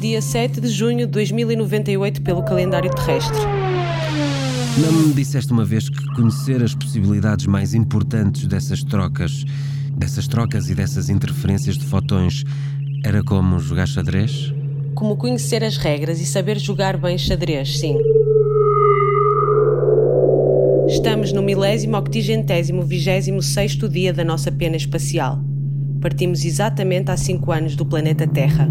dia 7 de junho de 2098 pelo calendário terrestre. Não me disseste uma vez que conhecer as possibilidades mais importantes dessas trocas, dessas trocas e dessas interferências de fotões, era como jogar xadrez? Como conhecer as regras e saber jogar bem xadrez, sim. Estamos no milésimo octigentésimo vigésimo sexto dia da nossa pena espacial. Partimos exatamente há cinco anos do planeta Terra.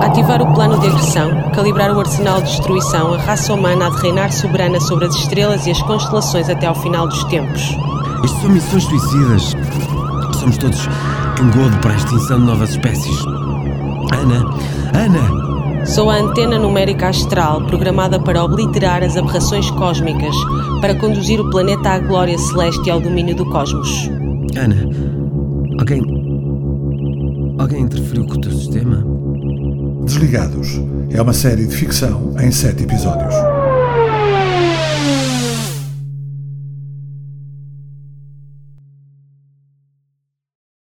Ativar o plano de agressão, calibrar o arsenal de destruição, a raça humana há de reinar soberana sobre as estrelas e as constelações até ao final dos tempos. Isto são missões suicidas. Somos todos engodo para a extinção de novas espécies. Ana, Ana, Sou a antena numérica astral programada para obliterar as aberrações cósmicas, para conduzir o planeta à glória celeste e ao domínio do cosmos. Ana. Alguém. Alguém interferiu com o teu sistema? Desligados é uma série de ficção em sete episódios.